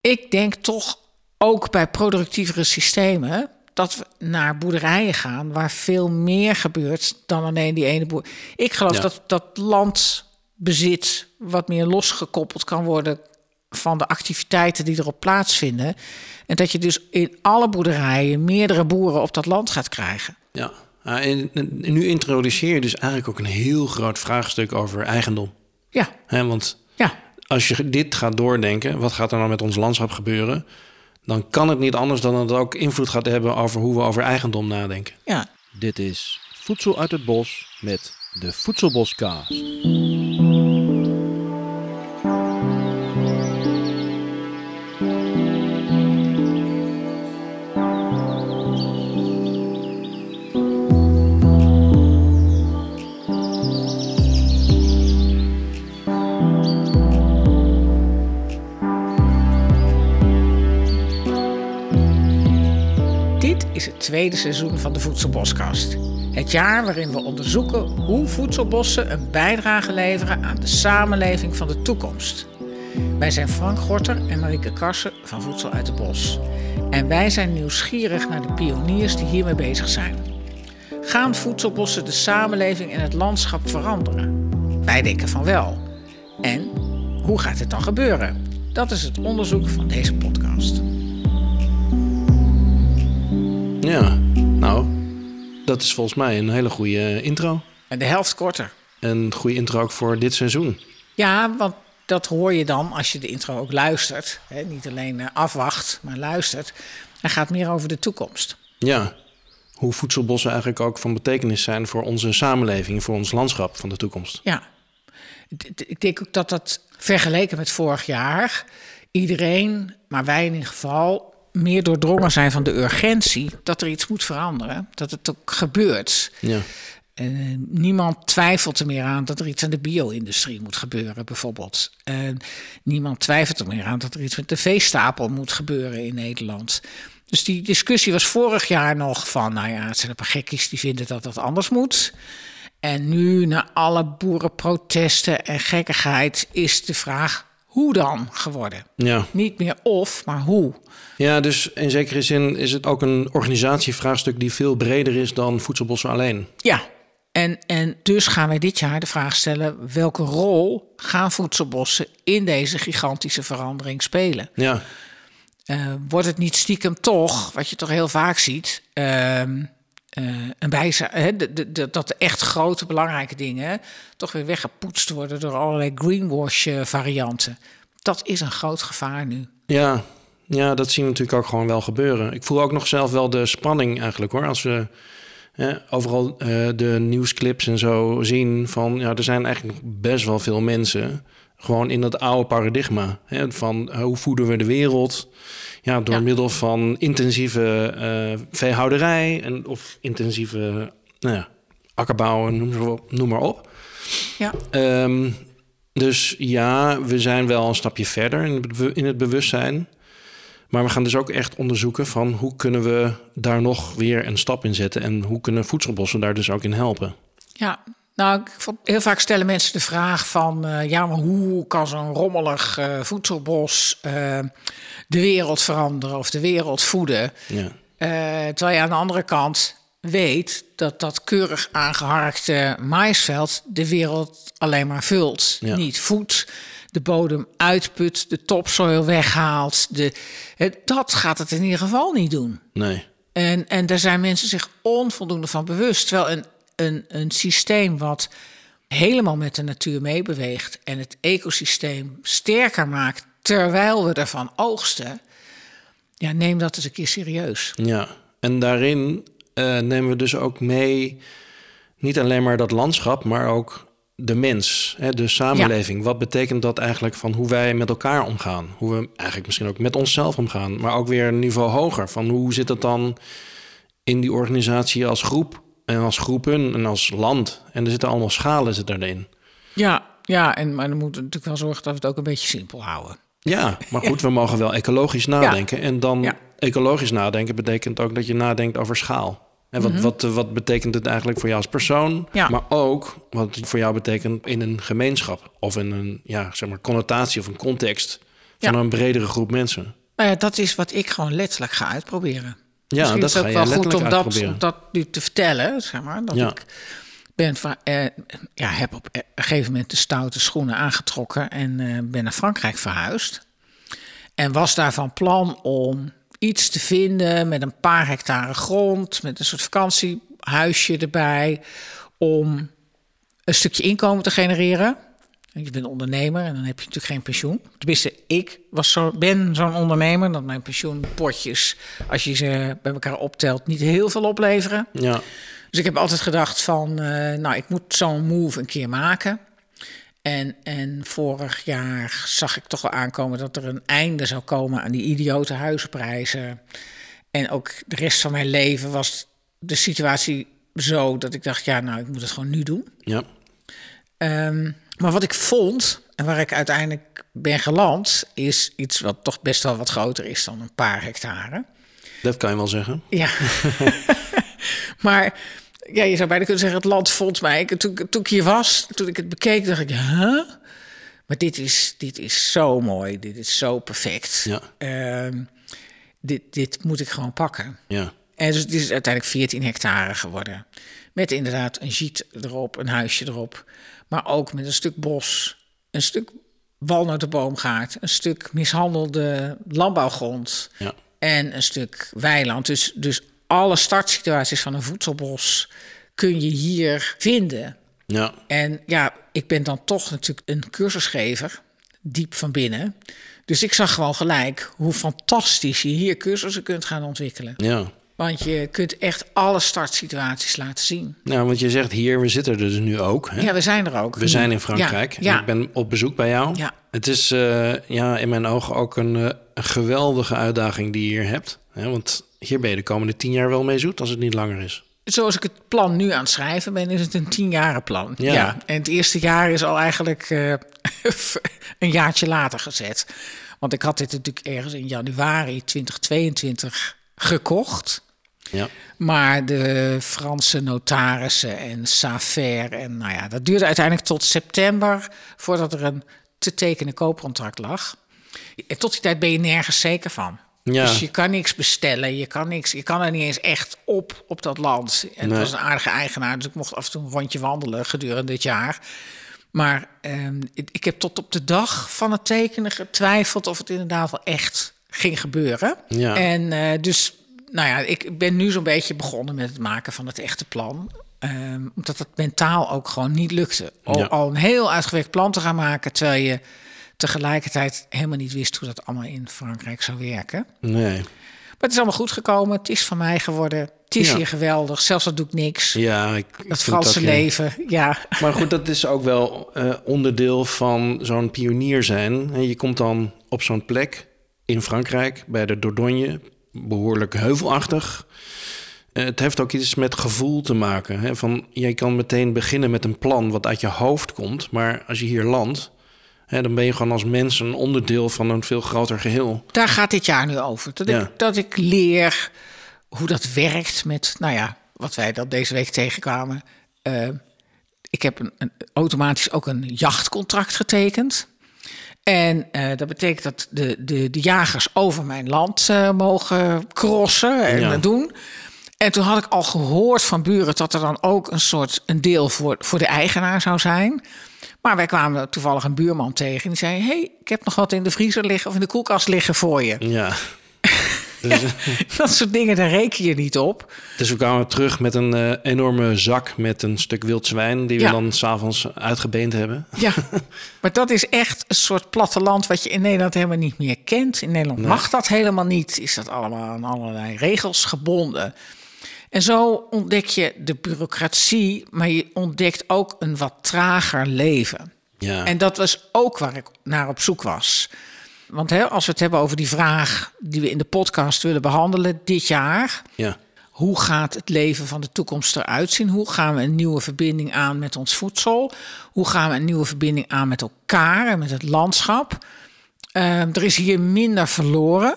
Ik denk toch ook bij productievere systemen dat we naar boerderijen gaan waar veel meer gebeurt dan alleen die ene boer. Ik geloof Ja. dat dat landbezit wat meer losgekoppeld kan worden van de activiteiten die erop plaatsvinden. En dat je dus in alle boerderijen meerdere boeren op dat land gaat krijgen. Ja, en, nu introduceer je dus eigenlijk ook een heel groot vraagstuk over eigendom. Ja, Hè, want als je dit gaat doordenken, wat gaat er nou met ons landschap gebeuren? Dan kan het niet anders dan dat het ook invloed gaat hebben over hoe we over eigendom nadenken. ja. Dit is Voedsel uit het Bos met de Voedselboskaast. Dit is het tweede seizoen van de Voedselboskast. Het jaar waarin we onderzoeken hoe voedselbossen een bijdrage leveren aan de samenleving van de toekomst. Wij zijn Frank Gorter en Marieke Karsen van Voedsel uit het Bos. En wij zijn nieuwsgierig naar de pioniers die hiermee bezig zijn. Gaan voedselbossen de samenleving en het landschap veranderen? Wij denken van wel. En hoe gaat het dan gebeuren? Dat is het onderzoek van deze podcast. Ja, nou, dat is volgens mij een hele goede intro. En de helft korter. Een goede intro ook voor dit seizoen. Ja, want dat hoor je dan als je de intro ook luistert. Hè? Niet alleen eh, afwacht, maar luistert. Hij gaat meer over de toekomst. Ja, hoe voedselbossen eigenlijk ook van betekenis zijn voor onze samenleving, voor ons landschap van de toekomst. Ja, ik denk ook dat dat vergeleken met vorig jaar... iedereen, maar wij in ieder geval... meer doordrongen zijn van de urgentie dat er iets moet veranderen. Dat het ook gebeurt. Ja, Eh, niemand twijfelt er meer aan dat er iets aan de bio-industrie moet gebeuren, bijvoorbeeld. Eh, niemand twijfelt er meer aan dat er iets met de veestapel moet gebeuren in Nederland. Dus die discussie was vorig jaar nog van, nou ja, het zijn een paar gekkies die vinden dat dat anders moet. En nu, na alle boerenprotesten en gekkigheid, is de vraag hoe dan geworden. ja. Niet meer of, maar hoe. ja, dus in zekere zin is het ook een organisatievraagstuk die veel breder is dan voedselbossen alleen. Ja, en, en dus gaan wij dit jaar de vraag stellen: welke rol gaan voedselbossen in deze gigantische verandering spelen? Ja, Eh, wordt het niet stiekem toch, wat je toch heel vaak ziet, ehm, eh, een bijza hè, de, de, dat de echt grote belangrijke dingen toch weer weggepoetst worden door allerlei greenwash-varianten? Dat is een groot gevaar nu. ja, ja, dat zien we natuurlijk ook gewoon wel gebeuren. Ik voel ook nog zelf wel de spanning eigenlijk hoor. Als we overal eh, de nieuwsclips en zo zien van... ja, er zijn eigenlijk best wel veel mensen... gewoon in dat oude paradigma. Hè, van eh, hoe voeden we de wereld... Ja, door Ja. middel van intensieve eh, veehouderij... En, of intensieve nou ja, akkerbouwen, noem, noem maar op. Ja, Ehm, dus ja, we zijn wel een stapje verder in het, in het bewustzijn. Maar we gaan dus ook echt onderzoeken van hoe kunnen we daar nog weer een stap in zetten. En hoe kunnen voedselbossen daar dus ook in helpen. Ja, nou, ik vond, heel vaak stellen mensen de vraag van... eh, ja, maar hoe kan zo'n rommelig eh, voedselbos eh, de wereld veranderen of de wereld voeden? Ja, terwijl je aan de andere kant weet dat dat keurig aangeharkte maïsveld de wereld alleen maar vult. Ja. Niet voedt, de bodem uitput, de topsoil weghaalt. De, het, dat gaat het in ieder geval niet doen. nee. En, en daar zijn mensen zich onvoldoende van bewust. Terwijl een, een, een systeem wat helemaal met de natuur meebeweegt en het ecosysteem sterker maakt terwijl we ervan oogsten. Ja, neem dat eens een keer serieus. Ja, en daarin eh, nemen we dus ook mee niet alleen maar dat landschap, maar ook de mens, hè, de samenleving. Wat betekent dat eigenlijk van hoe wij met elkaar omgaan? Hoe we eigenlijk misschien ook met onszelf omgaan, maar ook weer een niveau hoger. Van hoe zit het dan in die organisatie als groep en als groepen en als land? En er zitten allemaal schalen zitten erin. Ja, ja en, maar dan moeten we natuurlijk wel zorgen dat we het ook een beetje simpel houden. Ja, maar goed, we mogen wel ecologisch nadenken. En dan Ja. ecologisch nadenken betekent ook dat je nadenkt over schaal. En wat, wat, wat betekent het eigenlijk voor jou als persoon? Mhm. Ja. Maar ook wat het voor jou betekent in een gemeenschap. Of in een ja, zeg maar, connotatie of een context van een bredere groep mensen. Nou ja, dat is wat ik gewoon letterlijk ga uitproberen. Ja, Misschien dat is het ook wel goed om dat, om dat nu te vertellen, zeg maar. Dat Ja. ik ben van, eh, ja, heb op een gegeven moment de stoute schoenen aangetrokken en eh, ben naar Frankrijk verhuisd. En was daar van plan om iets te vinden met een paar hectare grond, met een soort vakantiehuisje erbij, om een stukje inkomen te genereren. Je bent ondernemer en dan heb je natuurlijk geen pensioen. Tenminste, ik was zo, ben zo'n ondernemer dat mijn pensioenpotjes, als je ze bij elkaar optelt, niet heel veel opleveren. Ja, Dus ik heb altijd gedacht van, eh, nou, ik moet zo'n move een keer maken. En, en vorig jaar zag ik toch wel aankomen dat er een einde zou komen aan die idiote huizenprijzen. En ook de rest van mijn leven was de situatie zo dat ik dacht, ja, nou, ik moet het gewoon nu doen. ja, Ehm, maar wat ik vond en waar ik uiteindelijk ben geland, is iets wat toch best wel wat groter is dan een paar hectare. dat kan je wel zeggen. Ja. maar ja, je zou bijna kunnen zeggen, het land vond mij. Ik- Toen, toen ik hier was, toen ik het bekeek, dacht ik, huh? Maar dit is, dit is zo mooi, dit is zo perfect. Ja. Ehm, dit, dit moet ik gewoon pakken. Ja, En dus het is uiteindelijk 14 hectare geworden. Met inderdaad een giet erop, een huisje erop. Maar ook met een stuk bos, een stuk walnotenboomgaard, een stuk mishandelde landbouwgrond ja, en een stuk weiland. Dus, dus alle startsituaties van een voedselbos kun je hier vinden. ja, En ja, ik ben dan toch natuurlijk een cursusgever, diep van binnen. Dus ik zag gewoon gelijk hoe fantastisch je hier cursussen kunt gaan ontwikkelen. ja. Want je kunt echt alle startsituaties laten zien. Nou, want je zegt hier, we zitten er dus nu ook. Hè? Ja, we zijn er ook. We zijn in Frankrijk. Ja, ja. Ik ben op bezoek bij jou. Ja. Het is eh, ja, in mijn ogen ook een, eh, een geweldige uitdaging die je hier hebt. Hè? Want hier ben je de komende tien jaar wel mee zoet als het niet langer is. Zoals ik het plan nu aan het schrijven ben, is het een tienjaren plan. Ja. Ja. En het eerste jaar is al eigenlijk eh, een jaartje later gezet. Want ik had dit natuurlijk ergens in januari 2022 gekocht. Ja, Maar de Franse notarissen en Safer en nou ja, dat duurde uiteindelijk tot september voordat er een te tekenen koopcontract lag. En tot die tijd ben je nergens zeker van. Ja. Dus je kan niks bestellen, je kan, niks, je kan er niet eens echt op, op dat land. En Nee. het was een aardige eigenaar, dus ik mocht af en toe een rondje wandelen gedurende dit jaar. Maar ehm, ik ik heb tot op de dag van het tekenen getwijfeld of het inderdaad wel echt ging gebeuren. Ja. En eh, dus, nou ja, ik ben nu zo'n beetje begonnen met het maken van het echte plan. Ehm, omdat het mentaal ook gewoon niet lukte. Al, Ja. al een heel uitgewerkt plan te gaan maken, terwijl je tegelijkertijd helemaal niet wist hoe dat allemaal in Frankrijk zou werken. nee. Maar het is allemaal goed gekomen. Het is van mij geworden. Het is Ja. hier geweldig. Zelfs dat doe ik niks. Ja, ik, ik Franse leven, ja. Maar goed, dat is ook wel eh, onderdeel van zo'n pionier zijn. En je komt dan op zo'n plek in Frankrijk bij de Dordogne, behoorlijk heuvelachtig. Eh, het heeft ook iets met gevoel te maken. Hè? Van, jij kan meteen beginnen met een plan wat uit je hoofd komt. Maar als je hier landt, hè, dan ben je gewoon als mens een onderdeel van een veel groter geheel. Daar gaat dit jaar nu over. Dat, Ja. ik, dat ik leer hoe dat werkt met, nou ja, wat wij dan deze week tegenkwamen. Eh, ik heb een, een, automatisch ook een jachtcontract getekend. En eh, dat betekent dat de, de, de jagers over mijn land eh, mogen crossen en Ja. dat doen. En toen had ik al gehoord van buren dat er dan ook een soort een deel voor, voor de eigenaar zou zijn. Maar wij kwamen toevallig een buurman tegen die zei: hey, ik heb nog wat in de vriezer liggen of in de koelkast liggen voor je. Ja. Dus, Dat soort dingen, daar reken je niet op. dus we kwamen terug met een eh, enorme zak met een stuk wild zwijn... die we Ja. dan s'avonds uitgebeend hebben. Ja, maar dat is echt een soort platteland wat je in Nederland helemaal niet meer kent. In Nederland mag dat helemaal niet. Is dat allemaal aan allerlei regels gebonden. En zo ontdek je de bureaucratie, maar je ontdekt ook een wat trager leven. Ja. En dat was ook waar ik naar op zoek was. Want hè, als we het hebben over die vraag die we in de podcast willen behandelen dit jaar. ja. Hoe gaat het leven van de toekomst eruit zien? Hoe gaan we een nieuwe verbinding aan met ons voedsel? Hoe gaan we een nieuwe verbinding aan met elkaar en met het landschap? Ehm, er is hier minder verloren.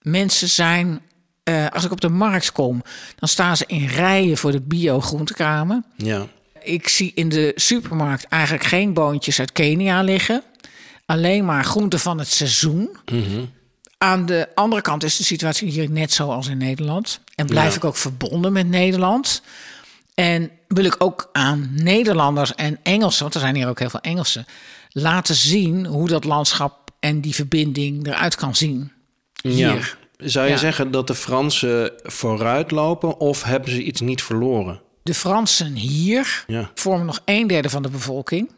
Mensen zijn, eh, als ik op de markt kom, dan staan ze in rijen voor de bio-groentekramen. Ja. Ik zie in de supermarkt eigenlijk geen boontjes uit Kenia liggen. Alleen maar groenten van het seizoen. Mhm. Aan de andere kant is de situatie hier net zoals in Nederland. En blijf Ja. ik ook verbonden met Nederland. En wil ik ook aan Nederlanders en Engelsen, want er zijn hier ook heel veel Engelsen, laten zien hoe dat landschap en die verbinding eruit kan zien. Ja. Hier. Zou je Ja. zeggen dat de Fransen vooruitlopen of hebben ze iets niet verloren? De Fransen hier Ja. vormen nog een derde van de bevolking.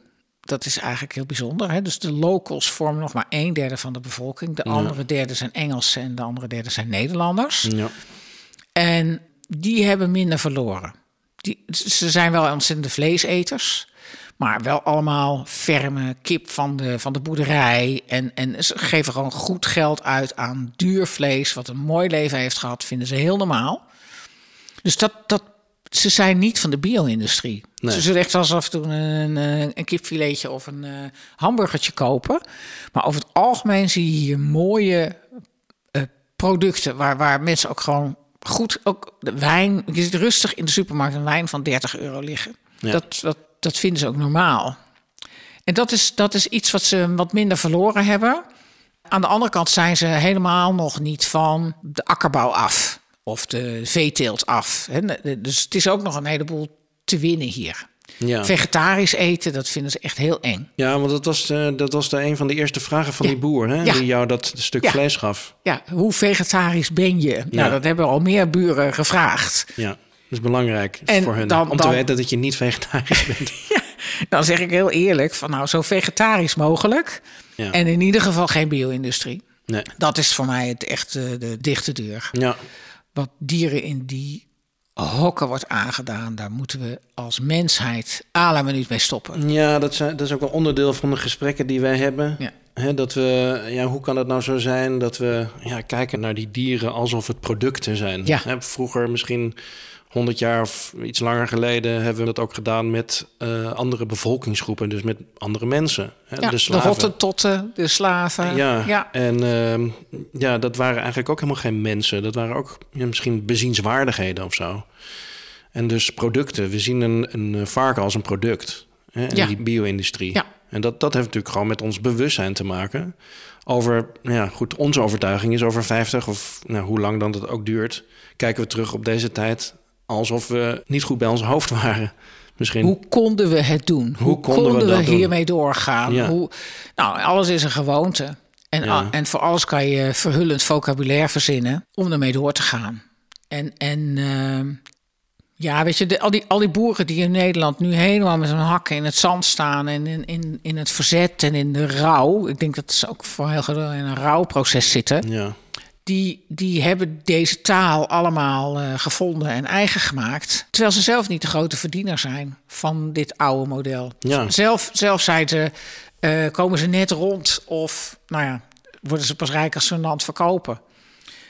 Dat is eigenlijk heel bijzonder. Hè? Dus de locals vormen nog maar een derde van de bevolking. De andere derde zijn Engelsen en de andere derde zijn Nederlanders. Ja. En die hebben minder verloren. Die, ze zijn wel ontzettende vleeseters. Maar wel allemaal ferme kip van de, van de boerderij. En, en ze geven gewoon goed geld uit aan duur vlees. Wat een mooi leven heeft gehad, vinden ze heel normaal. Dus dat, dat, ze zijn niet van de bio-industrie. Nee. Ze zullen echt als af en toe een, een, een kipfiletje of een eh, hamburgertje kopen. Maar over het algemeen zie je hier mooie eh, producten waar, waar mensen ook gewoon goed, ook de wijn, je ziet rustig in de supermarkt een wijn van 30 euro liggen. Ja. Dat, dat, dat vinden ze ook normaal. En dat is, dat is iets wat ze wat minder verloren hebben. Aan de andere kant zijn ze helemaal nog niet van de akkerbouw af of de veeteelt af. hè. Dus het is ook nog een heleboel te winnen hier. Ja. Vegetarisch eten, dat vinden ze echt heel eng. ja, want dat was, de, dat was de, een van de eerste vragen van Ja. die boer, hè? Ja. die jou dat stuk vlees gaf. Ja, hoe vegetarisch ben je? Nou, dat hebben al meer buren gevraagd. Ja, dat is belangrijk En voor dan- om te weten dat je niet vegetarisch bent. Dan zeg ik heel eerlijk van nou, zo vegetarisch mogelijk. Ja. En in ieder geval geen bio-industrie. Nee. Dat is voor mij het echt eh, de dichte deur. Ja, Wat dieren in die hokken wordt aangedaan, daar moeten we als mensheid à la minuut mee stoppen. ja dat, zijn, dat is ook wel onderdeel van de gesprekken die wij hebben. Ja. Dat we, ja, hoe kan het nou zo zijn dat we ja, kijken naar die dieren alsof het producten zijn? Ja. Vroeger, misschien 100 jaar of iets langer geleden, hebben we dat ook gedaan met eh, andere bevolkingsgroepen, dus met andere mensen. Hè, Ja, de de slaven. hottentotten, de slaven. Ja, ja. en ehm, ja, dat waren eigenlijk ook helemaal geen mensen. Dat waren ook ja, misschien bezienswaardigheden of zo. En dus producten. We zien een, een eh, varken als een product hè, in Ja. die bio-industrie. Ja. En dat, dat heeft natuurlijk gewoon met ons bewustzijn te maken. Over, nou ja, goed, onze overtuiging is over 50 of nou, hoe lang dan dat ook duurt, kijken we terug op deze tijd alsof we niet goed bij ons hoofd waren. Misschien. Hoe konden we het doen? Hoe, konden we doen? hiermee doorgaan? Ja. Hoe, nou, alles is een gewoonte. En, Ja. en voor alles kan je verhullend vocabulaire verzinnen om ermee door te gaan. En, en ehm, ja, weet je, de, al, die, al die boeren die in Nederland nu helemaal met hun hakken in het zand staan en in, in, in het verzet en in de rouw. Ik denk dat ze ook voor heel veel in een rouwproces zitten. Ja. Die, die hebben deze taal allemaal eh, gevonden en eigen gemaakt. Terwijl ze zelf niet de grote verdiener zijn van dit oude model. Ja. Zelf, zelf zijn ze, eh, komen ze net rond of nou ja, worden ze pas rijk als ze hun land verkopen.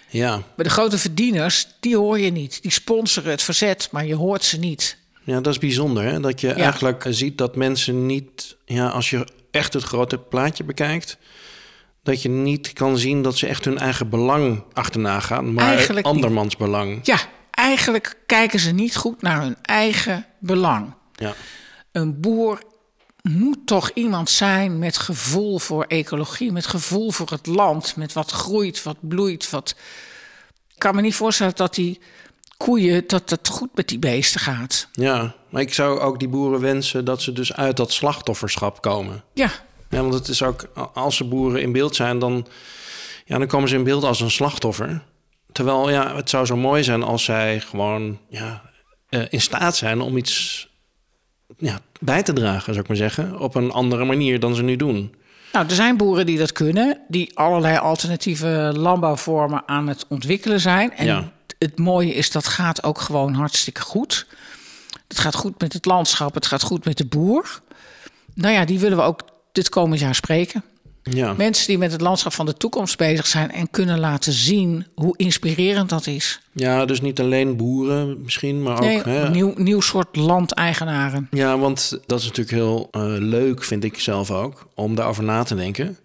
Ja. Maar de grote verdieners, die hoor je niet. Die sponsoren het verzet, maar je hoort ze niet. Ja, dat is bijzonder. Hè? Dat je Ja. eigenlijk ziet dat mensen niet, ja, als je echt het grote plaatje bekijkt, dat je niet kan zien dat ze echt hun eigen belang achterna gaan, maar Eigenlijk niet. andermans belang. Ja, eigenlijk kijken ze niet goed naar hun eigen belang. Ja. een boer moet toch iemand zijn met gevoel voor ecologie, met gevoel voor het land, met wat groeit, wat bloeit. Wat... Ik kan me niet voorstellen dat die koeien, dat het goed met die beesten gaat. ja, maar ik zou ook die boeren wensen dat ze dus uit dat slachtofferschap komen. Ja, Ja, want het is ook, als ze boeren in beeld zijn, dan, ja, dan komen ze in beeld als een slachtoffer. Terwijl, ja, het zou zo mooi zijn als zij gewoon ja, eh, in staat zijn om iets ja, bij te dragen, zou ik maar zeggen. Op een andere manier dan ze nu doen. nou, er zijn boeren die dat kunnen, die allerlei alternatieve landbouwvormen aan het ontwikkelen zijn. En Ja. het mooie is, dat gaat ook gewoon hartstikke goed. Het gaat goed met het landschap, het gaat goed met de boer. Nou ja, die willen we ook dit komend jaar spreken. Ja, Mensen die met het landschap van de toekomst bezig zijn en kunnen laten zien hoe inspirerend dat is. ja dus niet alleen boeren misschien, maar ook... Hè, een nieuw, nieuw soort landeigenaren. Ja, want dat is natuurlijk heel eh, leuk, vind ik zelf ook, om daarover na te denken.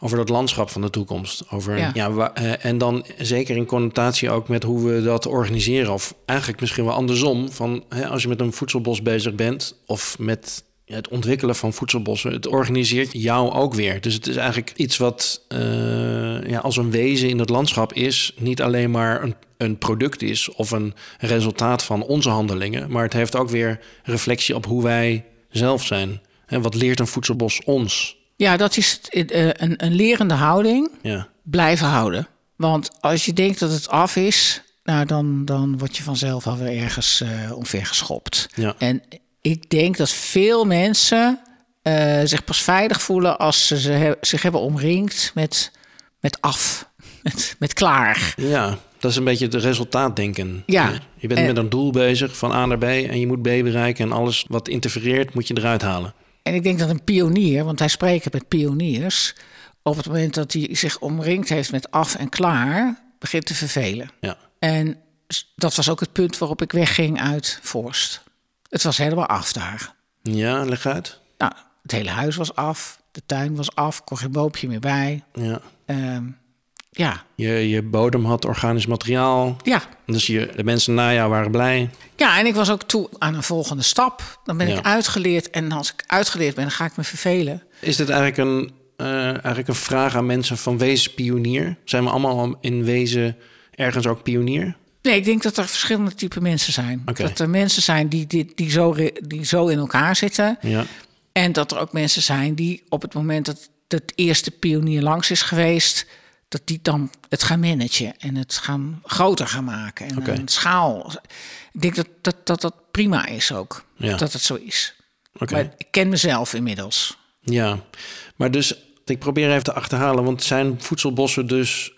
Over dat landschap van de toekomst. Over, ja. Ja. wa- eh, en dan zeker in connotatie ook met hoe we dat organiseren. Of eigenlijk misschien wel andersom. Van, hè, als je met een voedselbos bezig bent, of met het ontwikkelen van voedselbossen, het organiseert jou ook weer. Dus het is eigenlijk iets wat uh, ja, als een wezen in het landschap is, niet alleen maar een, een product is of een resultaat van onze handelingen, maar het heeft ook weer reflectie op hoe wij zelf zijn. En wat leert een voedselbos ons? Ja, dat is uh, een, een lerende houding. Ja. Blijven houden. Want als je denkt dat het af is, nou, dan, dan word je vanzelf alweer ergens uh, omver geschopt. Ja. En ik denk dat veel mensen uh, zich pas veilig voelen als ze, ze zich hebben omringd met, met af, met, met klaar. Ja, dat is een beetje het resultaatdenken. Ja. Je bent met een doel bezig van A naar B en je moet B bereiken en alles wat interfereert moet je eruit halen. En ik denk dat een pionier, want hij spreekt met pioniers, op het moment dat hij zich omringd heeft met af en klaar, begint te vervelen. Ja. En dat was ook het punt waarop ik wegging uit Forst. Het was helemaal af daar. Ja, leg uit. Nou, het hele huis was af, de tuin was af, kon geen boompje meer bij. Ja. Uh, ja. Je, je bodem had organisch materiaal. Ja. Dus je, de mensen na jou waren blij. Ja, en ik was ook toe aan een volgende stap. Dan ben Ja. ik uitgeleerd. En als ik uitgeleerd ben, dan ga ik me vervelen. Is dit eigenlijk een, eh, eigenlijk een vraag aan mensen van wees pionier? Zijn we allemaal in wezen ergens ook pionier? Nee, ik denk dat er verschillende typen mensen zijn. Dat er mensen zijn die, die, die, zo, die zo in elkaar zitten. Ja. En dat er ook mensen zijn die op het moment dat het eerste pionier langs is geweest, dat die dan het gaan managen en het gaan groter gaan maken. En een schaal. Ik denk dat dat, dat, dat prima is ook. Ja. Dat het zo is. Oké. Maar ik ken mezelf inmiddels. Ja, maar dus ik probeer even te achterhalen, want zijn voedselbossen dus,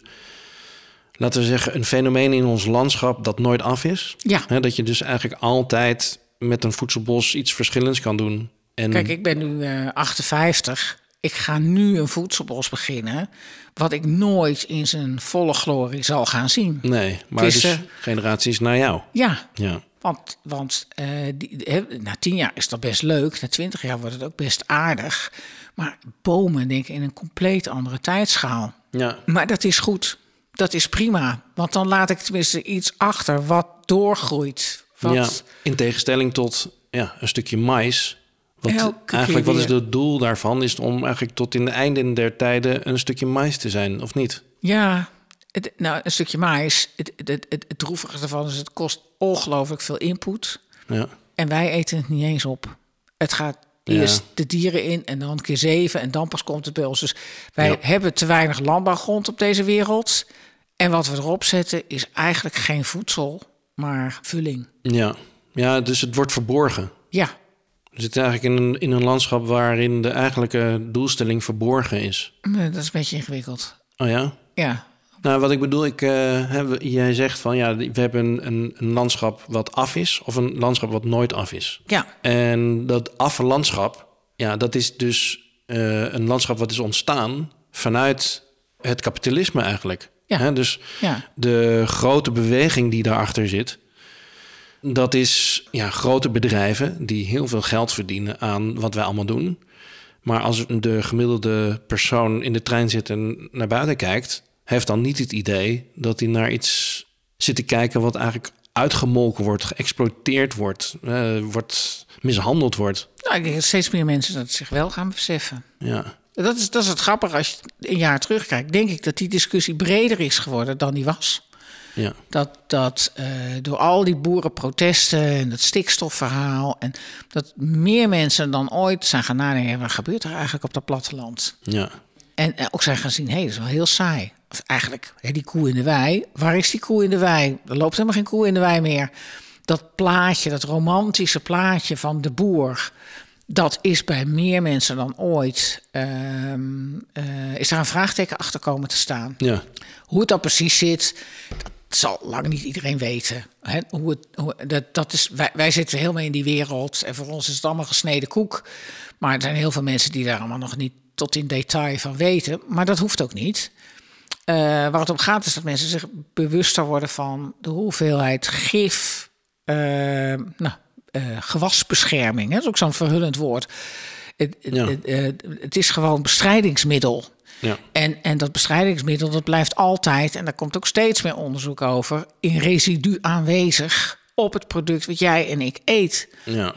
laten we zeggen, een fenomeen in ons landschap dat nooit af is? Ja. Dat je dus eigenlijk altijd met een voedselbos iets verschillends kan doen. En, Kijk, ik ben nu eh 58. Ik ga nu een voedselbos beginnen. Wat ik nooit in zijn volle glorie zal gaan zien. Nee, maar Het is, dus eh, generaties na jou. Ja, Ja, Want, want eh, die, na tien jaar is dat best leuk. Na twintig jaar wordt het ook best aardig. Maar bomen denk ik in een compleet andere tijdschaal. ja, Maar dat is goed. Dat is prima. Want dan laat ik tenminste iets achter wat doorgroeit. Wat, ja. In tegenstelling tot ja, een stukje mais. Wat eigenlijk, wat is het doel daarvan? Is het om eigenlijk tot in de einde der tijden een stukje mais te zijn, of niet? Ja, het, nou, een stukje mais. Het, het, het, droevige ervan is, het kost ongelooflijk veel input. Ja, En wij eten het niet eens op. Het gaat Ja. eerst de dieren in en dan keer zeven en dan pas komt het bij ons. Dus wij Ja. hebben te weinig landbouwgrond op deze wereld. En wat we erop zetten is eigenlijk geen voedsel, maar vulling. ja. ja dus het wordt verborgen. Ja, We zitten eigenlijk in een, in een landschap waarin de eigenlijke doelstelling verborgen is. eh, dat is een beetje ingewikkeld. Oh ja? Ja, Nou, wat ik bedoel, ik, we- jij zegt van ja, we hebben een, een, een landschap wat af is, of een landschap wat nooit af is. ja, En dat affe landschap, ja, dat is dus eh, een landschap wat is ontstaan vanuit het kapitalisme eigenlijk. Ja. Hè, dus ja. de grote beweging die daarachter zit, dat is ja, grote bedrijven die heel veel geld verdienen aan wat wij allemaal doen. Maar als de gemiddelde persoon in de trein zit en naar buiten kijkt, heeft dan niet het idee dat hij naar iets zit te kijken wat eigenlijk uitgemolken wordt, geëxploiteerd wordt, eh, wordt mishandeld wordt. Nou, ik denk dat steeds meer mensen dat zich wel gaan beseffen. Ja, Dat is, dat is het grappige. Als je een jaar terugkijkt, denk ik dat die discussie breder is geworden dan die was. ja, Dat, dat eh, door al die boerenprotesten en dat stikstofverhaal... en dat meer mensen dan ooit zijn gaan nadenken... wat gebeurt er eigenlijk op dat platteland? ja, En eh, ook zijn gaan zien, hé, dat is wel heel saai. Of eigenlijk, die koe in de wei. Waar is die koe in de wei? Er loopt helemaal geen koe in de wei meer. Dat plaatje, dat romantische plaatje van de boer... dat is bij meer mensen dan ooit... ehm, eh, is daar een vraagteken achter komen te staan. ja, Hoe het dan precies zit, dat zal lang niet iedereen weten. Hè? Hoe het, hoe, dat, dat is, wij, wij zitten helemaal in die wereld en voor ons is het allemaal gesneden koek. Maar er zijn heel veel mensen die daar allemaal nog niet tot in detail van weten. Maar dat hoeft ook niet. Eh, waar het om gaat is dat mensen zich bewuster worden van de hoeveelheid gif, eh, nou, gewasbescherming. Hè? Dat is ook zo'n verhullend woord. Het, het- Ja. het, eh, het is gewoon bestrijdingsmiddel. ja, En, en dat bestrijdingsmiddel dat blijft altijd, en daar komt ook steeds meer onderzoek over, in residu aanwezig op het product wat jij en ik eet. ja,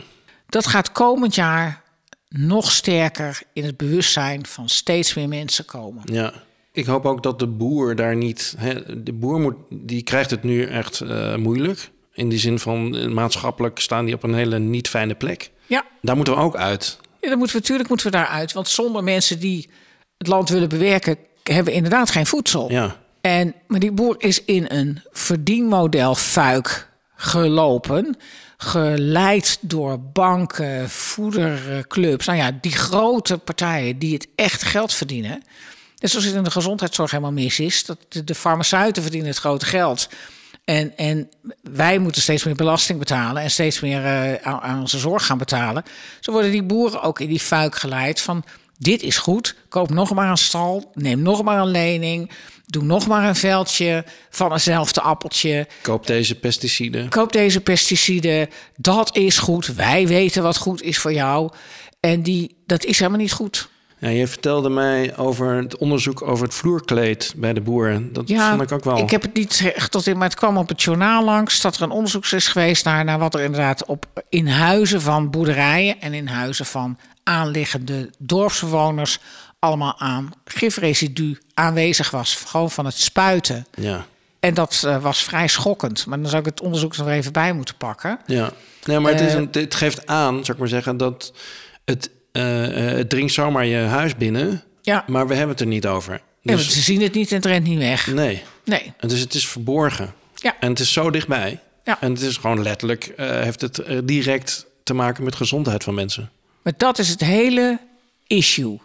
Dat gaat komend jaar nog sterker in het bewustzijn van steeds meer mensen komen. Ja. Ik hoop ook dat de boer daar niet. Hè, de boer moet, die krijgt het nu echt uh, moeilijk. In die zin van eh, maatschappelijk staan die op een hele niet fijne plek. Ja. Daar moeten we ook uit. Ja, dan moeten we, natuurlijk moeten we daar uit. Want zonder mensen die het land willen bewerken, hebben we inderdaad geen voedsel. Ja. En, maar die boer is in een verdienmodel fuik gelopen. Geleid door banken, voederclubs. Nou ja, die grote partijen die het echt geld verdienen. Net zoals het in de gezondheidszorg helemaal mis is. Dat de farmaceuten verdienen het grote geld. En, en wij moeten steeds meer belasting betalen en steeds meer uh, aan, aan, onze zorg gaan betalen. Zo worden die boeren ook in die fuik geleid van dit is goed, koop nog maar een stal, neem nog maar een lening, doe nog maar een veldje van eenzelfde appeltje. Koop deze pesticiden. Koop deze pesticiden, dat is goed. Wij weten wat goed is voor jou. En die, dat is helemaal niet goed. Ja, je vertelde mij over het onderzoek over het vloerkleed bij de boeren. Dat ja, vond ik ook wel. Ik heb het niet echt tot in, maar het kwam op het journaal langs dat er een onderzoek is geweest naar, naar wat er inderdaad op in huizen van boerderijen en in huizen van aanliggende dorpsbewoners allemaal aan gifresidu aanwezig was. Gewoon van het spuiten. Ja. En dat uh, was vrij schokkend. Maar dan zou ik het onderzoek nog even bij moeten pakken. Ja, nee, maar het, is een, het geeft aan, zou ik maar zeggen, dat het het dringt zomaar je huis binnen. Ja. Maar we hebben het er niet over. Dus, ja, ze zien het niet en het rent niet weg. Nee. Nee. En dus het is verborgen. Ja. En het is zo dichtbij. Ja. En het is gewoon letterlijk, uh, heeft het uh, direct te maken met gezondheid van mensen. Maar dat is het hele issue.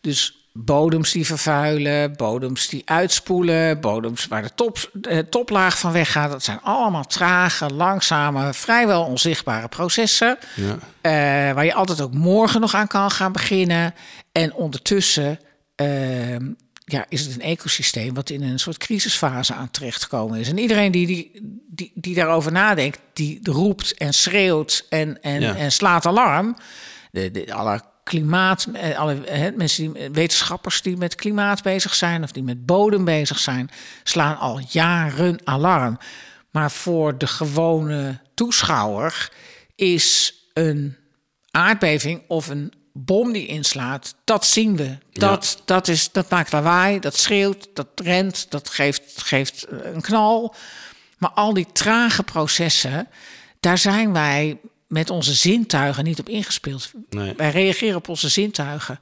Dus bodems die vervuilen, bodems die uitspoelen, bodems waar de, top, de toplaag van weggaat. Dat zijn allemaal trage, langzame, vrijwel onzichtbare processen. Ja. Uh, waar je altijd ook morgen nog aan kan gaan beginnen. En ondertussen uh, ja, is het een ecosysteem wat in een soort crisisfase aan terecht gekomen is. En iedereen die, die, die, die daarover nadenkt, die roept en schreeuwt en, en, Ja. en slaat alarm. De, de, alle klimaat, eh, alle mensen die, wetenschappers die met klimaat bezig zijn of die met bodem bezig zijn, slaan al jaren alarm. Maar voor de gewone toeschouwer is een aardbeving of een bom die inslaat, dat zien we. Dat, dat, is, dat maakt lawaai, dat schreeuwt, dat rent, dat geeft, geeft een knal. Maar al die trage processen, daar zijn wij met onze zintuigen niet op ingespeeld. Nee. Wij reageren op onze zintuigen.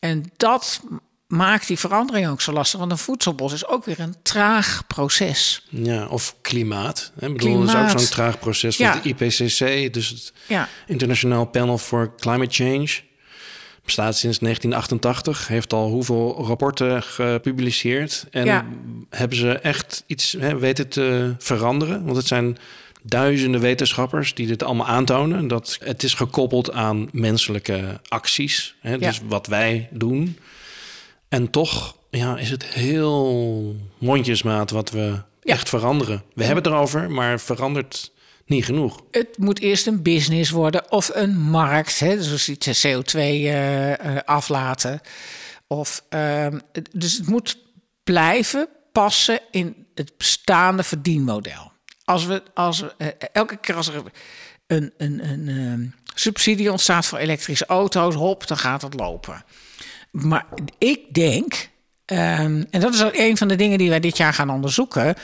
En dat maakt die verandering ook zo lastig. Want een voedselbos is ook weer een traag proces. Ja, of klimaat. Hè? Ik bedoel, dat is Klimaat. ook zo'n traag proces. Ja. Want de IPCC, dus het Ja, Internationaal Panel for Climate Change, bestaat sinds 1988. Heeft al hoeveel rapporten gepubliceerd. En Ja. hebben ze echt iets hè, weten te veranderen? Want het zijn duizenden wetenschappers die dit allemaal aantonen. Dat het is gekoppeld aan menselijke acties. Hè, dus wat wij doen. En toch ja, is het heel mondjesmaat wat we Ja. echt veranderen. We hebben het erover, maar verandert niet genoeg. het moet eerst een business worden of een markt. Hè, zoals die CO2 eh, eh, aflaten. Of, ehm, dus het moet blijven passen in het bestaande verdienmodel. Als we, als we eh, elke keer als er een, een, een ehm, subsidie ontstaat voor elektrische auto's, hop, dan gaat het lopen. Maar ik denk, ehm, en dat is ook een van de dingen die wij dit jaar gaan onderzoeken,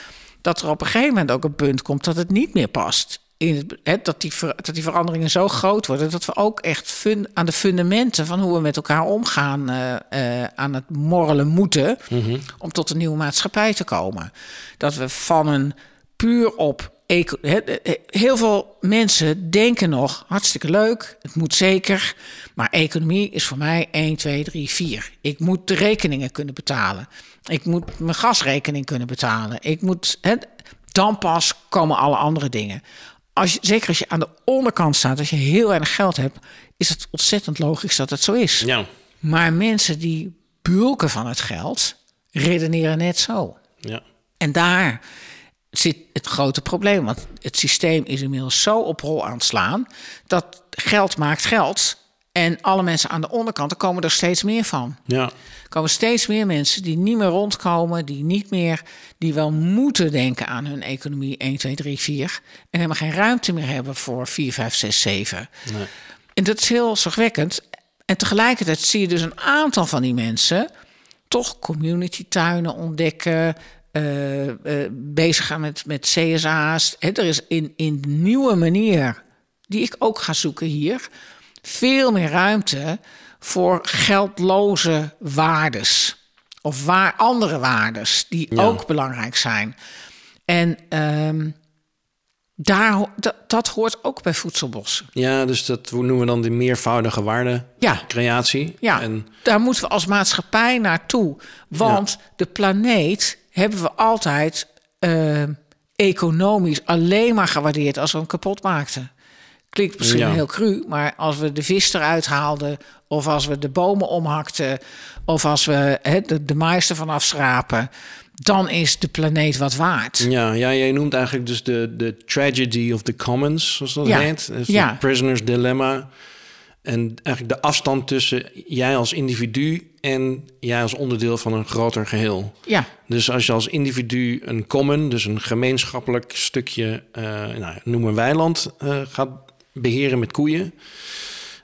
dat er op een gegeven moment ook een punt komt dat het niet meer past. In het, dat, die ver- dat die veranderingen zo groot worden dat we ook echt fun, aan de fundamenten van hoe we met elkaar omgaan eh, eh, aan het morrelen moeten om tot een nieuwe maatschappij te komen. Dat we van een puur op. Heel veel mensen denken nog hartstikke leuk, het moet zeker. Maar economie is voor mij 1, 2, 3, 4. Ik moet de rekeningen kunnen betalen. Ik moet mijn gasrekening kunnen betalen. Ik moet, hè, dan pas komen alle andere dingen. Als je, zeker als je aan de onderkant staat, als je heel weinig geld hebt, is het ontzettend logisch dat het zo is. Ja, Maar mensen die bulken van het geld, redeneren net zo. ja. En daar zit het grote probleem. Want het systeem is inmiddels zo op rol aan het slaan... dat geld maakt geld. En alle mensen aan de onderkant, er komen er steeds meer van. ja. Er komen steeds meer mensen die niet meer rondkomen... die niet meer, die wel moeten denken aan hun economie 1, 2, 3, 4... en helemaal geen ruimte meer hebben voor 4, 5, 6, 7. Nee. En dat is heel zorgwekkend. En tegelijkertijd zie je dus een aantal van die mensen toch community tuinen ontdekken, uh, uh, bezig gaan met, met CSA's. He, er is in, in nieuwe manier, die ik ook ga zoeken hier, veel meer ruimte voor geldloze waardes. Of waar andere waardes die ook belangrijk zijn. En um, daar, dat, dat, hoort ook bij voedselbossen. Ja, dus dat noemen we dan de meervoudige waardecreatie. Ja, ja en... daar moeten we als maatschappij naartoe. Want de planeet hebben we altijd uh, economisch alleen maar gewaardeerd als we hem kapot maakten. Klinkt misschien heel cru, maar als we de vis eruit haalden, of als we de bomen omhakten, of als we he, de, de mais ervan afschrapen, dan is de planeet wat waard. Ja, ja jij noemt eigenlijk dus de, de tragedy of the commons, zoals dat heet. Dus ja. prisoner's dilemma. En eigenlijk de afstand tussen jij als individu en jij als onderdeel van een groter geheel. Ja. Dus als je als individu een common, dus een gemeenschappelijk stukje, uh, nou, noem een weiland, uh, gaat beheren met koeien.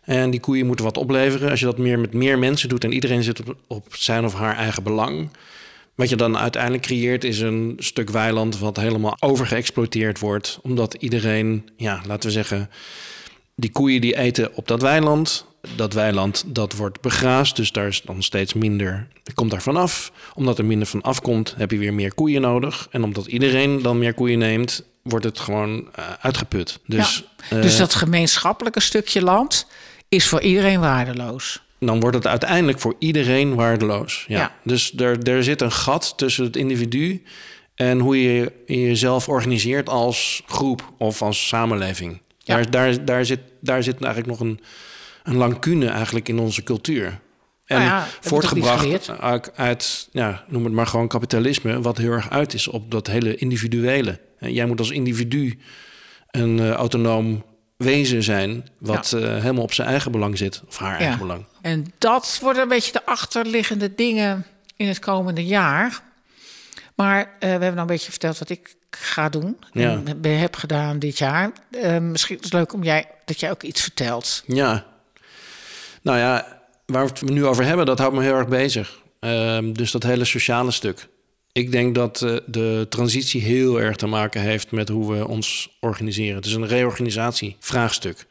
En die koeien moeten wat opleveren. Als je dat meer met meer mensen doet en iedereen zit op, op zijn of haar eigen belang. Wat je dan uiteindelijk creëert is een stuk weiland wat helemaal overgeëxploiteerd wordt. Omdat iedereen, ja, laten we zeggen, die koeien die eten op dat weiland. Dat weiland dat wordt begraasd, dus daar is dan steeds minder, komt daar vanaf. Omdat er minder van afkomt, heb je weer meer koeien nodig. En omdat iedereen dan meer koeien neemt, wordt het gewoon uh, uitgeput. Dus, ja, dus dat gemeenschappelijke stukje land is voor iedereen waardeloos. Dan wordt het uiteindelijk voor iedereen waardeloos. Ja. ja. Dus er, er zit een gat tussen het individu en hoe je jezelf organiseert als groep of als samenleving. Ja. Daar, daar, daar, zit, daar zit eigenlijk nog een, een lacune eigenlijk in onze cultuur. En nou ja, voortgebracht uit, uit, ja, noem het maar gewoon kapitalisme, wat heel erg uit is op dat hele individuele. Jij moet als individu een uh, autonoom wezen zijn, wat ja. uh, helemaal op zijn eigen belang zit, of haar ja. eigen belang. En dat worden een beetje de achterliggende dingen in het komende jaar. Maar uh, we hebben nou een beetje verteld wat ik ga doen ja. en heb gedaan dit jaar. Misschien is het leuk om jij, dat jij ook iets vertelt. Ja, nou ja, waar we het nu over hebben, dat houdt me heel erg bezig. Uh, dus dat hele sociale stuk. Ik denk dat uh, de transitie heel erg te maken heeft met hoe we ons organiseren. Het is een reorganisatievraagstuk.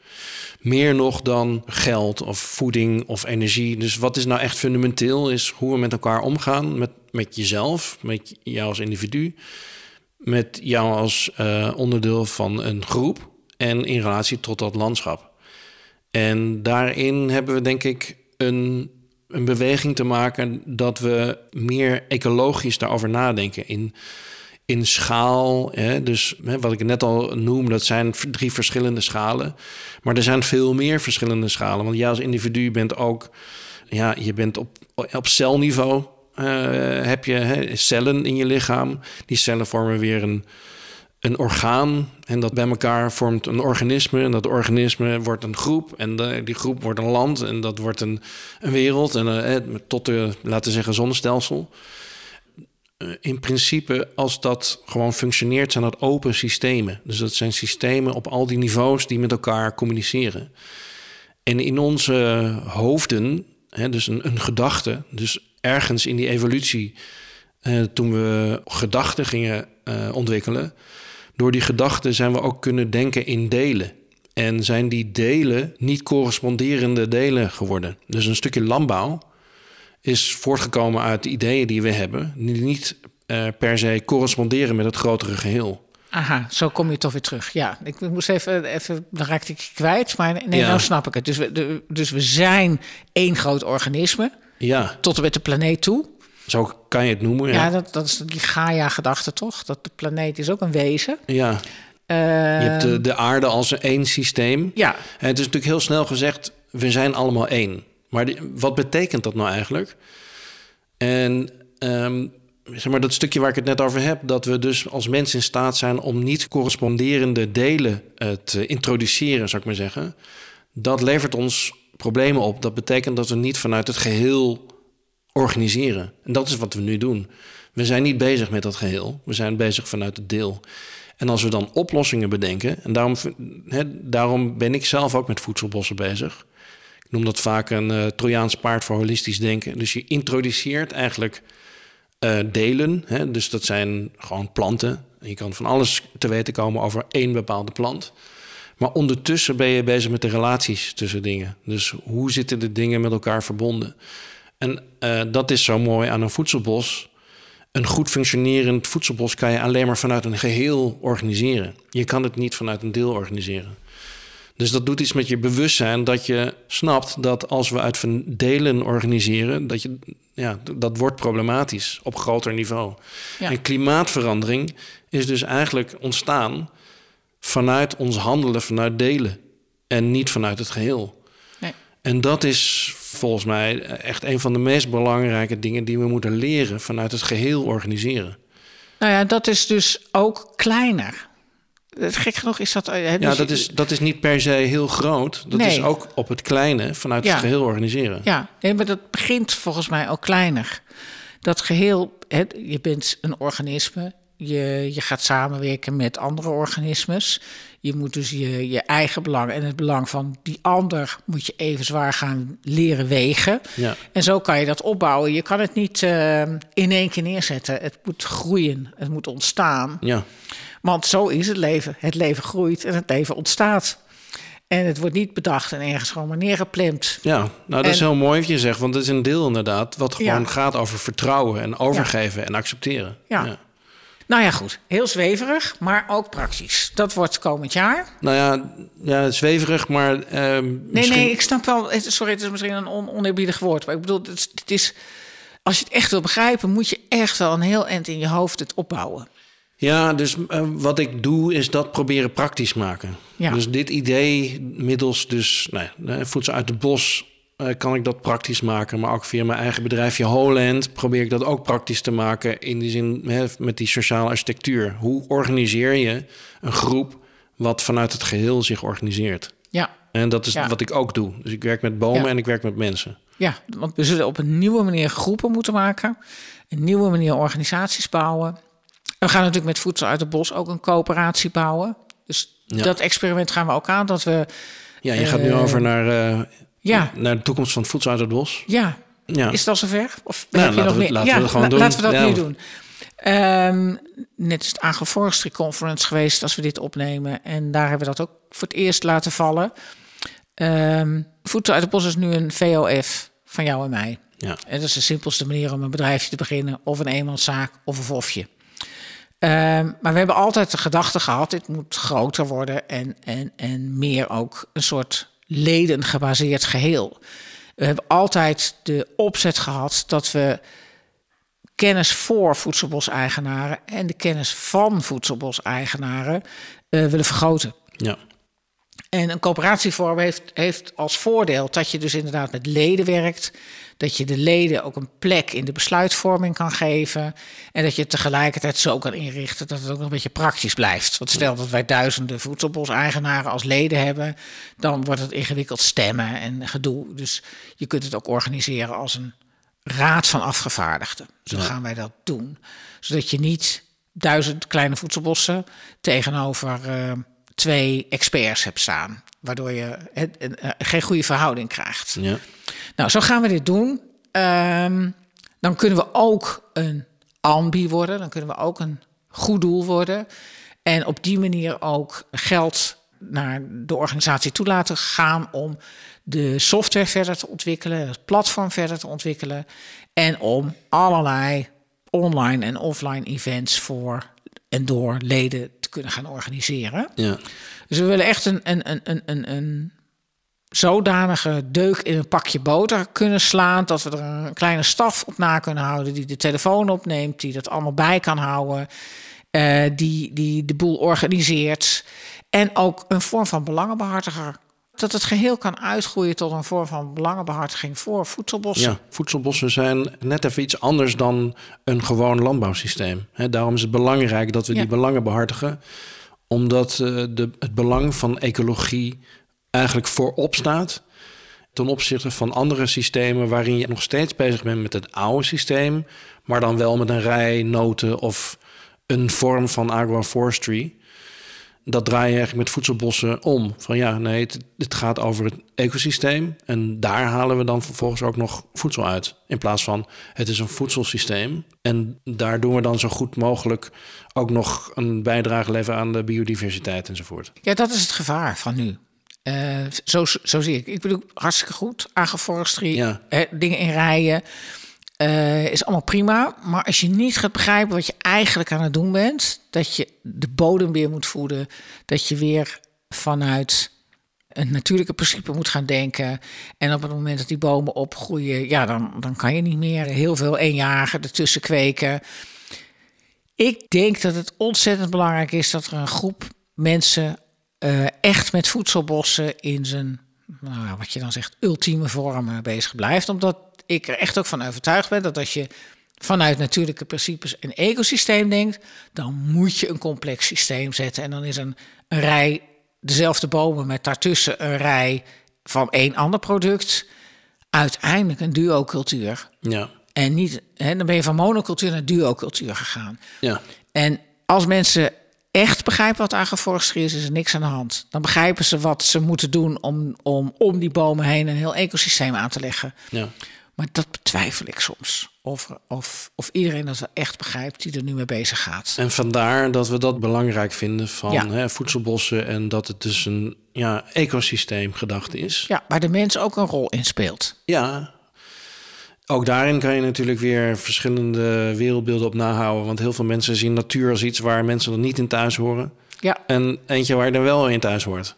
Meer nog dan geld of voeding of energie. Dus wat is nou echt fundamenteel, is hoe we met elkaar omgaan. Met, met jezelf, met jou als individu. Met jou als uh, onderdeel van een groep. En in relatie tot dat landschap. En daarin hebben we denk ik een een beweging te maken dat we meer ecologisch daarover nadenken. In, in schaal, hè, dus hè, wat ik net al noem, dat zijn drie verschillende schalen. Maar er zijn veel meer verschillende schalen. Want jij als individu bent ook, ja, je bent op, op celniveau. Uh, heb je hè, cellen in je lichaam. Die cellen vormen weer een, een orgaan en dat bij elkaar vormt een organisme. En dat organisme wordt een groep en die groep wordt een land en dat wordt een, een wereld en uh, tot de, laten zeggen, zonnestelsel. Uh, in principe, als dat gewoon functioneert, zijn dat open systemen. Dus dat zijn systemen op al die niveaus die met elkaar communiceren. En in onze hoofden, hè, dus een, een gedachte, dus ergens in die evolutie, toen we gedachten gingen ontwikkelen, door die gedachten zijn we ook kunnen denken in delen. En zijn die delen niet corresponderende delen geworden. Dus een stukje landbouw is voortgekomen uit de ideeën die we hebben, die niet uh, per se corresponderen met het grotere geheel. Aha, zo kom je toch weer terug. Ja, ik moest even, even dan raakte ik kwijt, maar nee, ja. nou snap ik het. Dus we, de, dus we zijn één groot organisme, ja. tot en met de planeet toe. Zo kan je het noemen. Ja, ja dat, dat is die Gaia-gedachte toch? Dat de planeet is ook een wezen. Ja. Uh, je hebt de, de, aarde als een één systeem. Ja. En het is natuurlijk heel snel gezegd, we zijn allemaal één. Maar die, wat betekent dat nou eigenlijk? En um, zeg maar dat stukje waar ik het net over heb, dat we dus als mensen in staat zijn om niet corresponderende delen uh, te introduceren, zou ik maar zeggen. Dat levert ons problemen op. Dat betekent dat we niet vanuit het geheel organiseren. En dat is wat we nu doen. We zijn niet bezig met dat geheel. We zijn bezig vanuit het deel. En als we dan oplossingen bedenken, en daarom, daarom ben ik zelf ook met voedselbossen bezig. Ik noem dat vaak een uh, Trojaans paard voor holistisch denken. Dus je introduceert eigenlijk uh, delen. Dus dat zijn gewoon planten. Je kan van alles te weten komen over één bepaalde plant. Maar ondertussen ben je bezig met de relaties tussen dingen. Dus hoe zitten de dingen met elkaar verbonden? En uh, dat is zo mooi aan een voedselbos. Een goed functionerend voedselbos kan je alleen maar vanuit een geheel organiseren. Je kan het niet vanuit een deel organiseren. Dus dat doet iets met je bewustzijn dat je snapt dat als we uit delen organiseren, dat, je, ja, dat wordt problematisch op groter niveau. En klimaatverandering is dus eigenlijk ontstaan vanuit ons handelen, vanuit delen en niet vanuit het geheel. Nee. En dat is volgens mij echt een van de meest belangrijke dingen die we moeten leren vanuit het geheel organiseren. Nou ja, dat is dus ook kleiner. Gek genoeg is dat. Uh, ja, dat is, dat is niet per se heel groot. Dat is ook op het kleine vanuit het geheel organiseren. Ja, nee, maar dat begint volgens mij ook kleiner. Dat geheel, je bent een organisme, je, je gaat samenwerken met andere organismes. Je moet dus je, je eigen belang en het belang van die ander moet je even zwaar gaan leren wegen. Ja. En zo kan je dat opbouwen. Je kan het niet uh, in één keer neerzetten. Het moet groeien, het moet ontstaan. Ja. Want zo is het leven. Het leven groeit en het leven ontstaat. En het wordt niet bedacht en ergens gewoon maar neergeplemd. Ja, nou dat is heel mooi wat je zegt. Want het is een deel inderdaad wat gewoon gaat over vertrouwen en overgeven en accepteren. Ja. ja. Nou ja, goed. Heel zweverig, maar ook praktisch. Dat wordt komend jaar. Nou ja, ja zweverig, maar... Uh, nee, nee, ik snap wel... Sorry, het is misschien een on oneerbiedig woord. Maar ik bedoel, het, het is... Als je het echt wil begrijpen, moet je echt wel een heel eind in je hoofd het opbouwen. Ja, dus uh, wat ik doe is dat proberen praktisch maken. Ja. Dus dit idee middels dus nou, voedsel uit het bos uh, kan ik dat praktisch maken. Maar ook via mijn eigen bedrijfje Holland probeer ik dat ook praktisch te maken. In die zin hè, met die sociale architectuur. Hoe organiseer je een groep wat vanuit het geheel zich organiseert? Ja. En dat is ja. wat ik ook doe. Dus ik werk met bomen en ik werk met mensen. Ja, want we zullen op een nieuwe manier groepen moeten maken. Een nieuwe manier organisaties bouwen. We gaan natuurlijk met Voedsel uit het Bos ook een coöperatie bouwen. Dus dat experiment gaan we ook aan. Dat we, ja, je gaat nu eh, over naar, uh, ja. naar de toekomst van het Voedsel uit het Bos. Ja. ja. Is het al zover? Of nou, heb je nog meer? Laten ja, we gewoon doen. Laten we dat nu doen. Um, net is het Agroforestry Conference geweest als we dit opnemen. En daar hebben we dat ook voor het eerst laten vallen. Um, Voedsel uit het Bos is nu een VOF van jou en mij. Ja. En dat is de simpelste manier om een bedrijfje te beginnen. Of een eenmanszaak of een vofje. Ehm, maar we hebben altijd de gedachte gehad, dit moet groter worden en, en, en meer ook een soort ledengebaseerd geheel. We hebben altijd de opzet gehad dat we kennis voor voedselboseigenaren en de kennis van voedselboseigenaren uh, willen vergroten. Ja. En een coöperatievorm heeft, heeft als voordeel dat je dus inderdaad met leden werkt. Dat je de leden ook een plek in de besluitvorming kan geven. En dat je het tegelijkertijd zo kan inrichten dat het ook nog een beetje praktisch blijft. Want stel dat wij duizenden voedselboseigenaren als leden hebben, dan wordt het ingewikkeld stemmen en gedoe. Dus je kunt het ook organiseren als een raad van afgevaardigden. Zo gaan wij dat doen. Zodat je niet duizend kleine voedselbossen tegenover. Uh, twee experts hebt staan. Waardoor je geen goede verhouding krijgt. Ja. Nou, zo gaan we dit doen. Um, dan kunnen we ook een ambi worden. Dan kunnen we ook een goed doel worden. En op die manier ook geld naar de organisatie toe laten gaan om de software verder te ontwikkelen, het platform verder te ontwikkelen en om allerlei online en offline events voor en door leden kunnen gaan organiseren. Ja. Dus we willen echt een, een, een, een, een zodanige deuk in een pakje boter kunnen slaan. Dat we er een kleine staf op na kunnen houden. Die de telefoon opneemt, die dat allemaal bij kan houden. Uh, die, die de boel organiseert. En ook een vorm van belangenbehartiger dat het geheel kan uitgroeien tot een vorm van belangenbehartiging voor voedselbossen. Ja, voedselbossen zijn net even iets anders dan een gewoon landbouwsysteem. He, daarom is het belangrijk dat we die belangen behartigen, omdat uh, de, het belang van ecologie eigenlijk voorop staat ten opzichte van andere systemen waarin je nog steeds bezig bent met het oude systeem, maar dan wel met een rij noten of een vorm van agroforestry. Dat draai je eigenlijk met voedselbossen om. Van ja, nee, het, het, gaat over het ecosysteem. En daar halen we dan vervolgens ook nog voedsel uit. In plaats van het is een voedselsysteem. En daar doen we dan zo goed mogelijk ook nog een bijdrage leveren aan de biodiversiteit enzovoort. Ja, dat is het gevaar van nu. Uh, zo, zo zie ik. Ik bedoel, hartstikke goed. Agroforestry, Ja. hè, dingen in rijen. Eh, is allemaal prima. Maar als je niet gaat begrijpen wat je eigenlijk aan het doen bent, dat je de bodem weer moet voeden, dat je weer vanuit een natuurlijke principe moet gaan denken. En op het moment dat die bomen opgroeien, ja, dan, dan kan je niet meer heel veel eenjarigen ertussen kweken. Ik denk dat het ontzettend belangrijk is dat er een groep mensen eh, echt met voedselbossen in zijn, nou, wat je dan zegt, ultieme vorm bezig blijft. Omdat ik er echt ook van overtuigd ben dat als je vanuit natuurlijke principes een ecosysteem denkt, dan moet je een complex systeem zetten. En dan is een, een rij dezelfde bomen met daartussen een rij van één ander product uiteindelijk een duocultuur. Ja, En niet, hè, dan ben je van monocultuur naar duocultuur gegaan. ja, En als mensen echt begrijpen wat agroforestry is, is er niks aan de hand. Dan begrijpen ze wat ze moeten doen om, om om die bomen heen een heel ecosysteem aan te leggen. ja. Maar dat betwijfel ik soms. Of, of, of iedereen dat echt begrijpt die er nu mee bezig gaat. En vandaar dat we dat belangrijk vinden van Ja. hè, voedselbossen en dat het dus een ja, ecosysteemgedachte is. Ja, waar de mens ook een rol in speelt. Ja. Ook daarin kan je natuurlijk weer verschillende wereldbeelden op nahouden. Want heel veel mensen zien natuur als iets waar mensen er niet in thuis horen. Ja, En eentje waar je er wel in thuis hoort.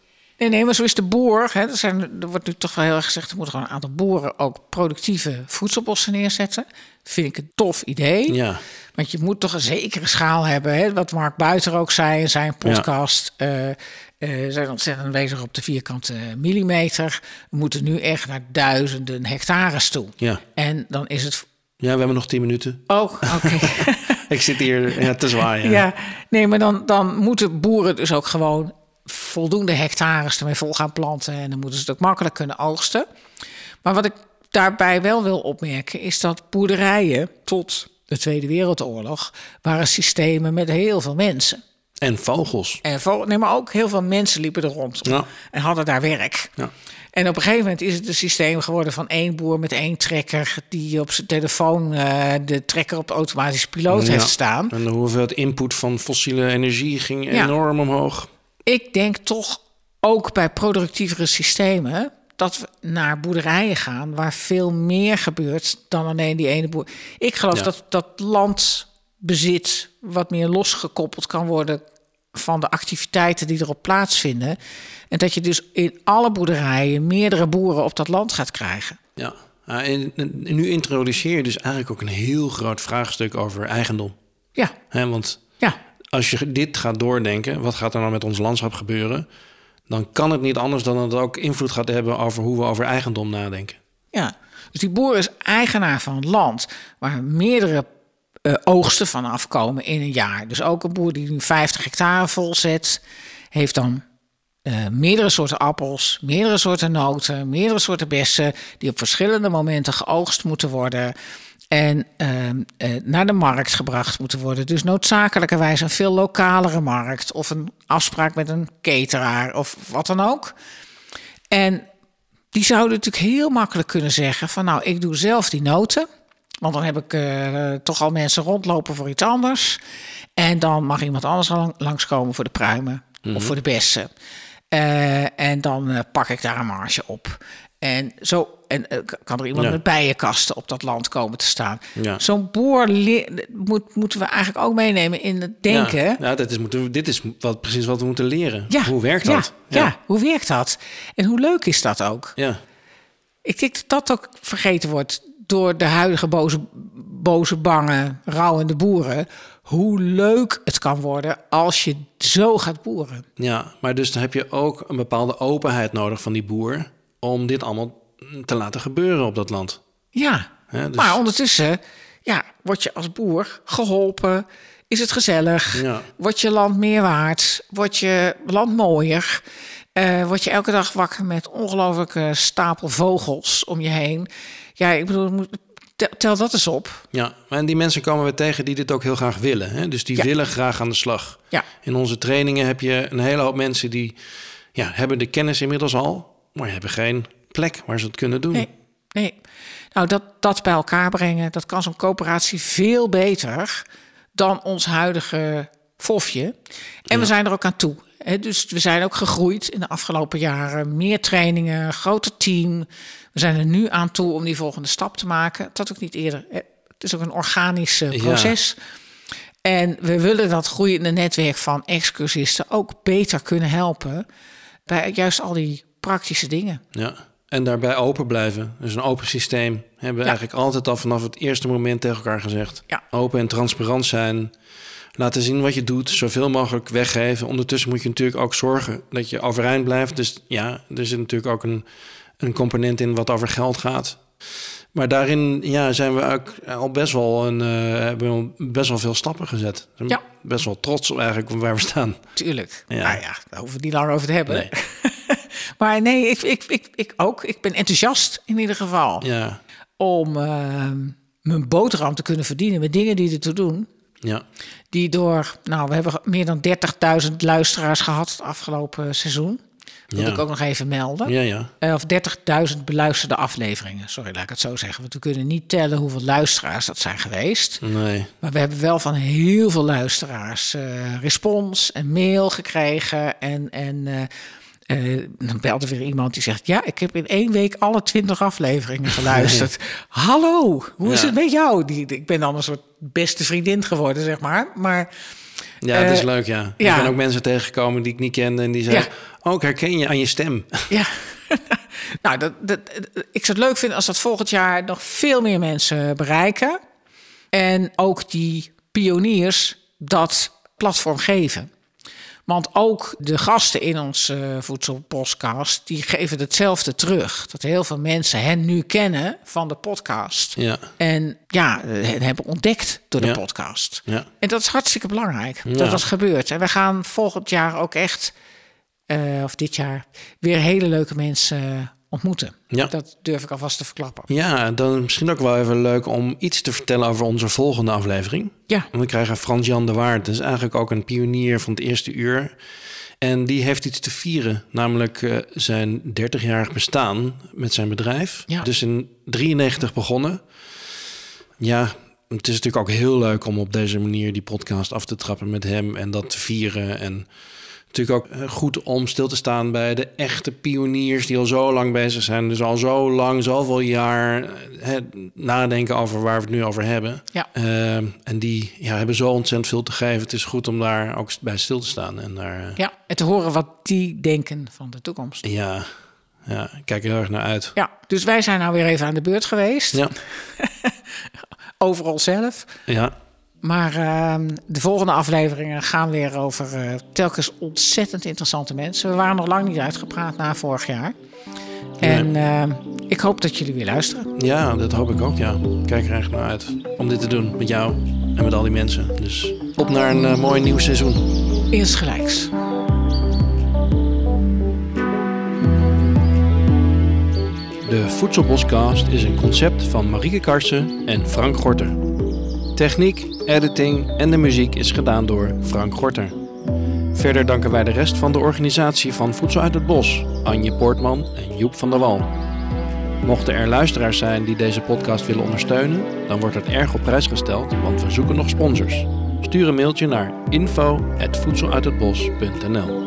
Nee, maar zo is de boer. Hè, er, zijn, er wordt nu toch wel heel erg gezegd... er moeten gewoon een aantal boeren ook productieve voedselbossen neerzetten. Vind ik een tof idee. Ja, Want je moet toch een zekere schaal hebben. Hè? Wat Mark Buiter ook zei in zijn podcast. eh, eh, we zijn ontzettend bezig op de vierkante millimeter. We moeten nu echt naar duizenden hectares toe. ja. En dan is het... Ja, we hebben nog tien minuten. Oh, oké. Ik zit hier ja, te zwaaien. ja. nee, maar dan, dan moeten boeren dus ook gewoon voldoende hectares ermee vol gaan planten. En dan moeten ze het ook makkelijk kunnen oogsten. Maar wat ik daarbij wel wil opmerken, is dat boerderijen tot de Tweede Wereldoorlog waren systemen met heel veel mensen. En vogels. En nee, maar ook heel veel mensen liepen er rond Ja. en hadden daar werk. Ja. En op een gegeven moment is het een systeem geworden van één boer met één trekker... die op zijn telefoon eh, de trekker op de automatische piloot Ja. heeft staan. En de hoeveelheid input van fossiele energie ging enorm omhoog. Ik denk toch ook bij productievere systemen... dat we naar boerderijen gaan waar veel meer gebeurt dan alleen die ene boer. Ik geloof Ja. dat dat landbezit wat meer losgekoppeld kan worden... van de activiteiten die erop plaatsvinden. En dat je dus in alle boerderijen meerdere boeren op dat land gaat krijgen. Ja. En, nu introduceer je dus eigenlijk ook een heel groot vraagstuk over eigendom. Ja, Hè, want als je dit gaat doordenken, wat gaat er nou met ons landschap gebeuren? Dan kan het niet anders dan dat het ook invloed gaat hebben over hoe we over eigendom nadenken. ja. Dus die boer is eigenaar van land waar meerdere eh, oogsten van afkomen in een jaar. Dus ook een boer die nu 50 hectare volzet, heeft dan eh, meerdere soorten appels, meerdere soorten noten, meerdere soorten bessen, die op verschillende momenten geoogst moeten worden. En ehm, eh, naar de markt gebracht moeten worden. Dus noodzakelijkerwijs een veel lokalere markt. Of een afspraak met een cateraar of wat dan ook. En die zouden natuurlijk heel makkelijk kunnen zeggen: van nou, ik doe zelf die noten. Want dan heb ik eh, toch al mensen rondlopen voor iets anders. En dan mag iemand anders al lang- langskomen voor de pruimen of voor de bessen. Eh, en dan pak ik daar een marge op. En zo en, eh, kan er iemand Ja. met bijenkasten op dat land komen te staan. Ja. Zo'n boer moet, moeten we eigenlijk ook meenemen in het denken. Ja, ja, dit is, moeten we- dit is wat, precies wat we moeten leren. Ja, Hoe werkt dat? Ja. hoe werkt dat? En hoe leuk is dat ook? ja. Ik denk dat dat ook vergeten wordt door de huidige boze, boze bange, rouwende boeren. Hoe leuk het kan worden als je zo gaat boeren. Ja, maar dus dan heb je ook een bepaalde openheid nodig van die boer om dit allemaal te laten gebeuren op dat land. Ja, dus- maar ondertussen ja, word je als boer geholpen. Is het gezellig? Ja. Wordt je land meer waard? Wordt je land mooier? Eh word je elke dag wakker met ongelooflijke stapel vogels om je heen? Ja, ik bedoel, tel, tel dat eens op. Ja, en die mensen komen we tegen die dit ook heel graag willen. Hè? Dus die Ja. willen graag aan de slag. Ja. In onze trainingen heb je een hele hoop mensen die ja, hebben de kennis inmiddels al, maar hebben geen plek waar ze het kunnen doen. Nee, nee. Nou, dat, dat bij elkaar brengen, dat kan zo'n coöperatie veel beter dan ons huidige fofje. En we zijn er ook aan toe. Hè, dus we zijn ook gegroeid in de afgelopen jaren. Meer trainingen, groter team. We zijn er nu aan toe om die volgende stap te maken. Dat ook niet eerder. Het is ook een organisch eh, Ja. proces. En we willen dat groeiende netwerk van excursisten ook beter kunnen helpen bij juist al die praktische dingen. Ja. En daarbij open blijven. Dus een open systeem. Hebben we Ja. eigenlijk altijd al vanaf het eerste moment tegen elkaar gezegd. Ja. Open en transparant zijn. Laten zien wat je doet. Zoveel mogelijk weggeven. Ondertussen moet je natuurlijk ook zorgen dat je overeind blijft. Dus ja, er zit natuurlijk ook een, een component in wat over geld gaat. Maar daarin ja, zijn we ook al best wel, een, eh, hebben we best wel veel stappen gezet. Ja. Best wel trots op eigenlijk waar we staan. Tuurlijk. Ja. Nou ja, daar hoeven we het niet lang over te hebben. Nee. Maar nee, ik, ik, ik, ik ook. Ik ben enthousiast in ieder geval. Ja, Om ehm, mijn boterham te kunnen verdienen met dingen die ertoe doen. ja, Die door, nou, we hebben meer dan 30.000 luisteraars gehad het afgelopen seizoen. Dat wil ik ook nog even melden. ja, ja. Eh, of 30.000 beluisterde afleveringen. Sorry, laat ik het zo zeggen. Want we kunnen niet tellen hoeveel luisteraars dat zijn geweest. Nee. Maar we hebben wel van heel veel luisteraars eh, respons en mail gekregen. En, en eh, eh, dan belde weer iemand die zegt: Ja, ik heb in één week alle twintig afleveringen geluisterd. Hallo, hoe is het met jou? Die, ik ben dan een soort beste vriendin geworden, zeg maar. Maar Ja, dat is Eh, leuk, ja. ja. Ik ben ook mensen tegengekomen die ik niet kende en die zeiden... Ik herken je aan je stem. ja. nou, dat, dat, ik zou het leuk vinden als dat volgend jaar nog veel meer mensen bereiken. En ook die pioniers dat platform geven. Want ook de gasten in onze eh, voedselpodcast, die geven hetzelfde terug. Dat heel veel mensen hen nu kennen van de podcast. Ja, En ja, hen hebben ontdekt door de Ja. podcast. ja, En dat is hartstikke belangrijk dat dat gebeurt. En we gaan volgend jaar ook echt, eh, of dit jaar, weer hele leuke mensen eh, ontmoeten. Ja. Dat durf ik alvast te verklappen. ja. Dan misschien ook wel even leuk om iets te vertellen over onze volgende aflevering. Ja, Want we krijgen Frans-Jan de Waard. Dat is eigenlijk ook een pionier van het eerste uur. En die heeft iets te vieren, namelijk eh, zijn 30-jarig bestaan met zijn bedrijf. Ja. Dus in 93 begonnen. Ja, het is natuurlijk ook heel leuk om op deze manier die podcast af te trappen met hem en dat te vieren. En natuurlijk ook eh, goed om stil te staan bij de echte pioniers die al zo lang bezig zijn. Dus al zo lang, zoveel jaar eh, hè, nadenken over waar we het nu over hebben. ja. Eh, en die ja, hebben zo ontzettend veel te geven. Het is goed om daar ook bij stil te staan. En daar, ja. En te horen wat die denken van de toekomst. ja, ja, ik kijk er heel erg naar uit. Ja, dus wij zijn nou weer even aan de beurt geweest. Ja, Overal zelf. ja, Maar ehm, de volgende afleveringen gaan weer over eh, telkens ontzettend interessante mensen. We waren nog lang niet uitgepraat na vorig jaar. En ehm, ik hoop dat jullie weer luisteren. ja, dat hoop ik ook. Ja, ik kijk er echt naar uit om dit te doen met jou en met al die mensen. Dus op naar een eh, mooi nieuw seizoen. Insgelijks. De Voedselboscast is een concept van Marieke Karsen en Frank Gorter. Techniek, editing en de muziek is gedaan door Frank Gorter. Verder danken wij de rest van de organisatie van Voedsel uit het Bos, Anje Poortman en Joep van der Wal. Mochten er luisteraars zijn die deze podcast willen ondersteunen, dan wordt het erg op prijs gesteld, want we zoeken nog sponsors. Stuur een mailtje naar info.voedseluithetbos.nl